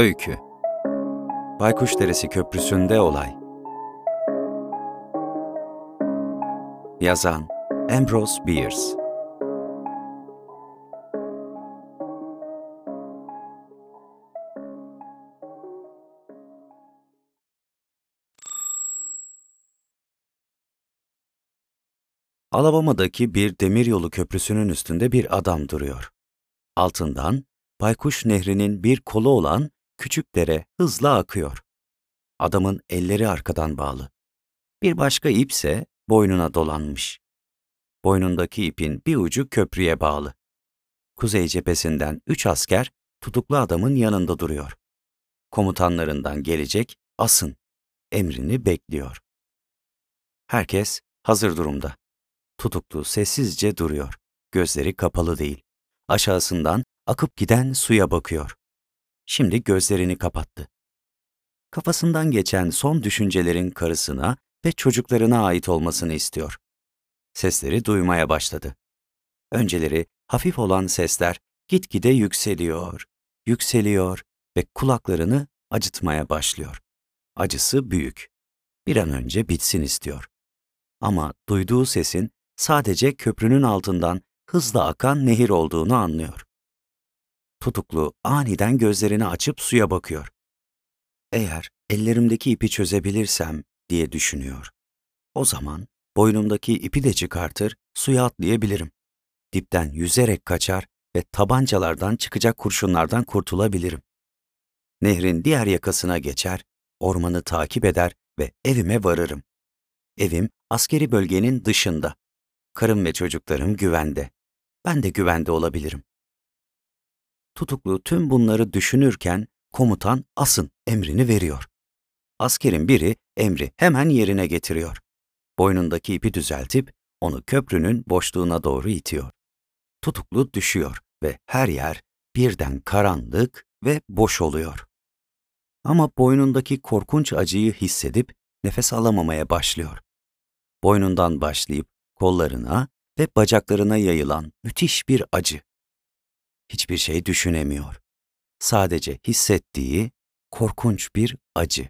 Öykü. Baykuş Deresi Köprüsü'nde olay. Yazan Ambrose Bierce. Alabama'daki bir demiryolu köprüsünün üstünde bir adam duruyor. Altından Baykuş Nehri'nin bir kolu olan küçük dere hızla akıyor. Adamın elleri arkadan bağlı. Bir başka ipse boynuna dolanmış. Boynundaki ipin bir ucu köprüye bağlı. Kuzey cephesinden üç asker tutuklu adamın yanında duruyor. Komutanlarından gelecek asın emrini bekliyor. Herkes hazır durumda. Tutuklu sessizce duruyor. Gözleri kapalı değil. Aşağısından akıp giden suya bakıyor. Şimdi gözlerini kapattı. Kafasından geçen son düşüncelerin karısına ve çocuklarına ait olmasını istiyor. Sesleri duymaya başladı. Önceleri hafif olan sesler gitgide yükseliyor, yükseliyor ve kulaklarını acıtmaya başlıyor. Acısı büyük. Bir an önce bitsin istiyor. Ama duyduğu sesin sadece köprünün altından hızla akan nehir olduğunu anlıyor. Tutuklu aniden gözlerini açıp suya bakıyor. Eğer ellerimdeki ipi çözebilirsem diye düşünüyor. O zaman boynumdaki ipi de çıkartır, suya atlayabilirim. Dipten yüzerek kaçar ve tabancalardan çıkacak kurşunlardan kurtulabilirim. Nehrin diğer yakasına geçer, ormanı takip eder ve evime varırım. Evim askeri bölgenin dışında. Karım ve çocuklarım güvende. Ben de güvende olabilirim. Tutuklu tüm bunları düşünürken komutan asın emrini veriyor. Askerin biri emri hemen yerine getiriyor. Boynundaki ipi düzeltip onu köprünün boşluğuna doğru itiyor. Tutuklu düşüyor ve her yer birden karanlık ve boş oluyor. Ama boynundaki korkunç acıyı hissedip nefes alamamaya başlıyor. Boynundan başlayıp kollarına ve bacaklarına yayılan müthiş bir acı. Hiçbir şey düşünemiyor. Sadece hissettiği korkunç bir acı.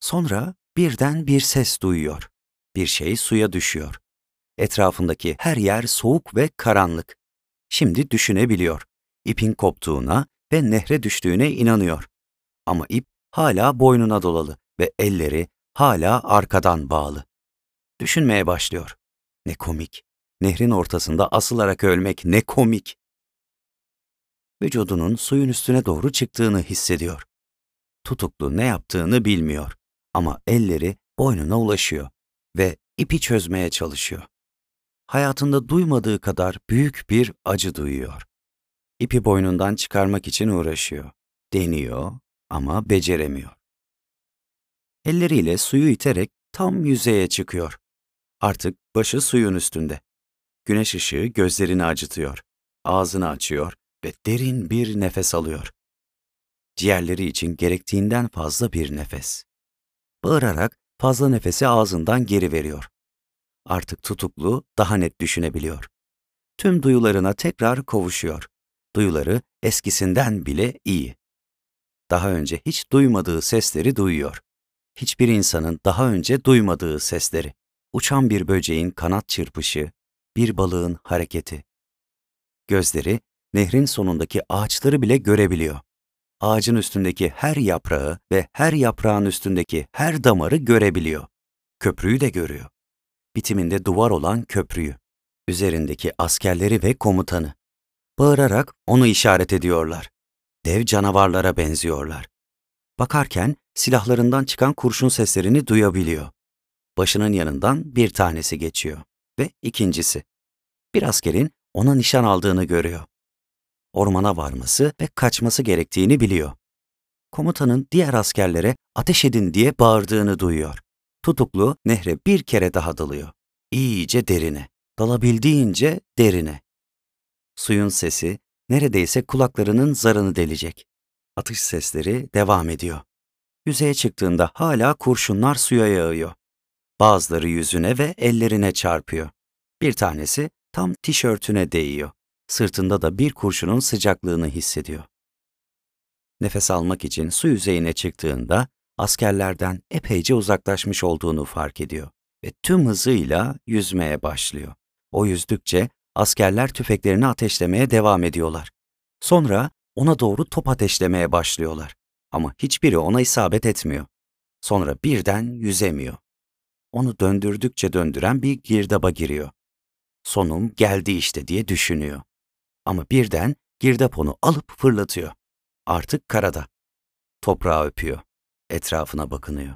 Sonra birden bir ses duyuyor. Bir şey suya düşüyor. Etrafındaki her yer soğuk ve karanlık. Şimdi düşünebiliyor. İpin koptuğuna ve nehre düştüğüne inanıyor. Ama ip hala boynuna dolalı ve elleri hala arkadan bağlı. Düşünmeye başlıyor. Ne komik. Nehrin ortasında asılarak ölmek ne komik. Vücudunun suyun üstüne doğru çıktığını hissediyor. Tutuklu ne yaptığını bilmiyor ama elleri boynuna ulaşıyor ve ipi çözmeye çalışıyor. Hayatında duymadığı kadar büyük bir acı duyuyor. İpi boynundan çıkarmak için uğraşıyor. Deniyor ama beceremiyor. Elleriyle suyu iterek tam yüzeye çıkıyor. Artık başı suyun üstünde. Güneş ışığı gözlerini acıtıyor. Ağzını açıyor ve derin bir nefes alıyor. Ciğerleri için gerektiğinden fazla bir nefes. Bağırarak fazla nefesi ağzından geri veriyor. Artık tutuklu daha net düşünebiliyor. Tüm duyularına tekrar kavuşuyor. Duyuları eskisinden bile iyi. Daha önce hiç duymadığı sesleri duyuyor. Hiçbir insanın daha önce duymadığı sesleri. Uçan bir böceğin kanat çırpışı, bir balığın hareketi. Gözleri nehrin sonundaki ağaçları bile görebiliyor. Ağacın üstündeki her yaprağı ve her yaprağın üstündeki her damarı görebiliyor. Köprüyü de görüyor. Bitiminde duvar olan köprüyü. Üzerindeki askerleri ve komutanı. Bağırarak onu işaret ediyorlar. Dev canavarlara benziyorlar. Bakarken silahlarından çıkan kurşun seslerini duyabiliyor. Başının yanından bir tanesi geçiyor ve ikincisi. Bir askerin ona nişan aldığını görüyor. Ormana varması ve kaçması gerektiğini biliyor. Komutanın diğer askerlere ateş edin diye bağırdığını duyuyor. Tutuklu nehre bir kere daha dalıyor. İyice derine, dalabildiğince derine. Suyun sesi neredeyse kulaklarının zarını delecek. Atış sesleri devam ediyor. Yüzeye çıktığında hala kurşunlar suya yağıyor. Bazıları yüzüne ve ellerine çarpıyor. Bir tanesi tam tişörtüne değiyor. Sırtında da bir kurşunun sıcaklığını hissediyor. Nefes almak için su yüzeyine çıktığında askerlerden epeyce uzaklaşmış olduğunu fark ediyor ve tüm hızıyla yüzmeye başlıyor. O yüzdükçe askerler tüfeklerini ateşlemeye devam ediyorlar. Sonra ona doğru top ateşlemeye başlıyorlar. Ama hiçbiri ona isabet etmiyor. Sonra birden yüzemiyor. Onu döndürdükçe döndüren bir girdaba giriyor. Sonum geldi işte diye düşünüyor. Ama birden girdap onu alıp fırlatıyor. Artık karada. Toprağı öpüyor. Etrafına bakınıyor.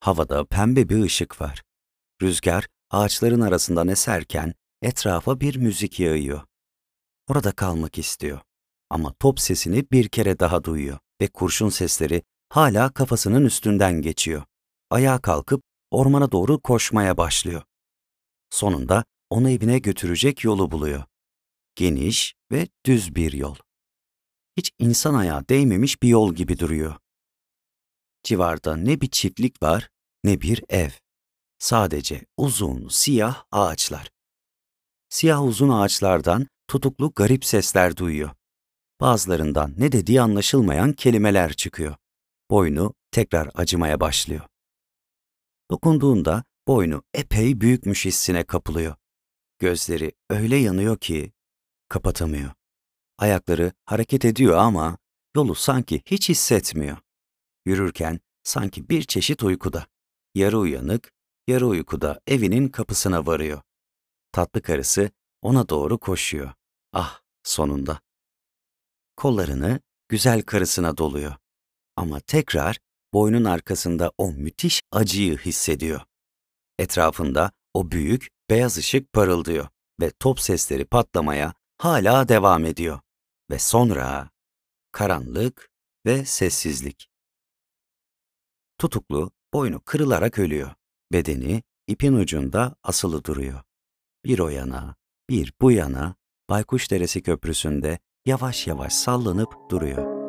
Havada pembe bir ışık var. Rüzgar ağaçların arasından eserken etrafa bir müzik yağıyor. Orada kalmak istiyor. Ama top sesini bir kere daha duyuyor ve kurşun sesleri hala kafasının üstünden geçiyor. Ayağa kalkıp ormana doğru koşmaya başlıyor. Sonunda onu evine götürecek yolu buluyor. Geniş ve düz bir yol. Hiç insan ayağı değmemiş bir yol gibi duruyor. Civarda ne bir çiftlik var ne bir ev. Sadece uzun, siyah ağaçlar. Siyah uzun ağaçlardan tutuklu garip sesler duyuyor. Bazılarından ne dediği anlaşılmayan kelimeler çıkıyor. Boynu tekrar acımaya başlıyor. Dokunduğunda boynu epey büyükmüş hissine kapılıyor. Gözleri öyle yanıyor ki kapatamıyor. Ayakları hareket ediyor ama yolu sanki hiç hissetmiyor. Yürürken sanki bir çeşit uykuda. Yarı uyanık, yarı uykuda evinin kapısına varıyor. Tatlı karısı ona doğru koşuyor. Ah, sonunda. Kollarını güzel karısına doluyor. Ama tekrar boynun arkasında o müthiş acıyı hissediyor. Etrafında o büyük beyaz ışık parıldıyor ve top sesleri patlamaya hala devam ediyor. Ve sonra karanlık ve sessizlik. Tutuklu boynu kırılarak ölüyor. Bedeni ipin ucunda asılı duruyor. Bir o yana, bir bu yana Baykuş Deresi Köprüsü'nde yavaş yavaş sallanıp duruyor.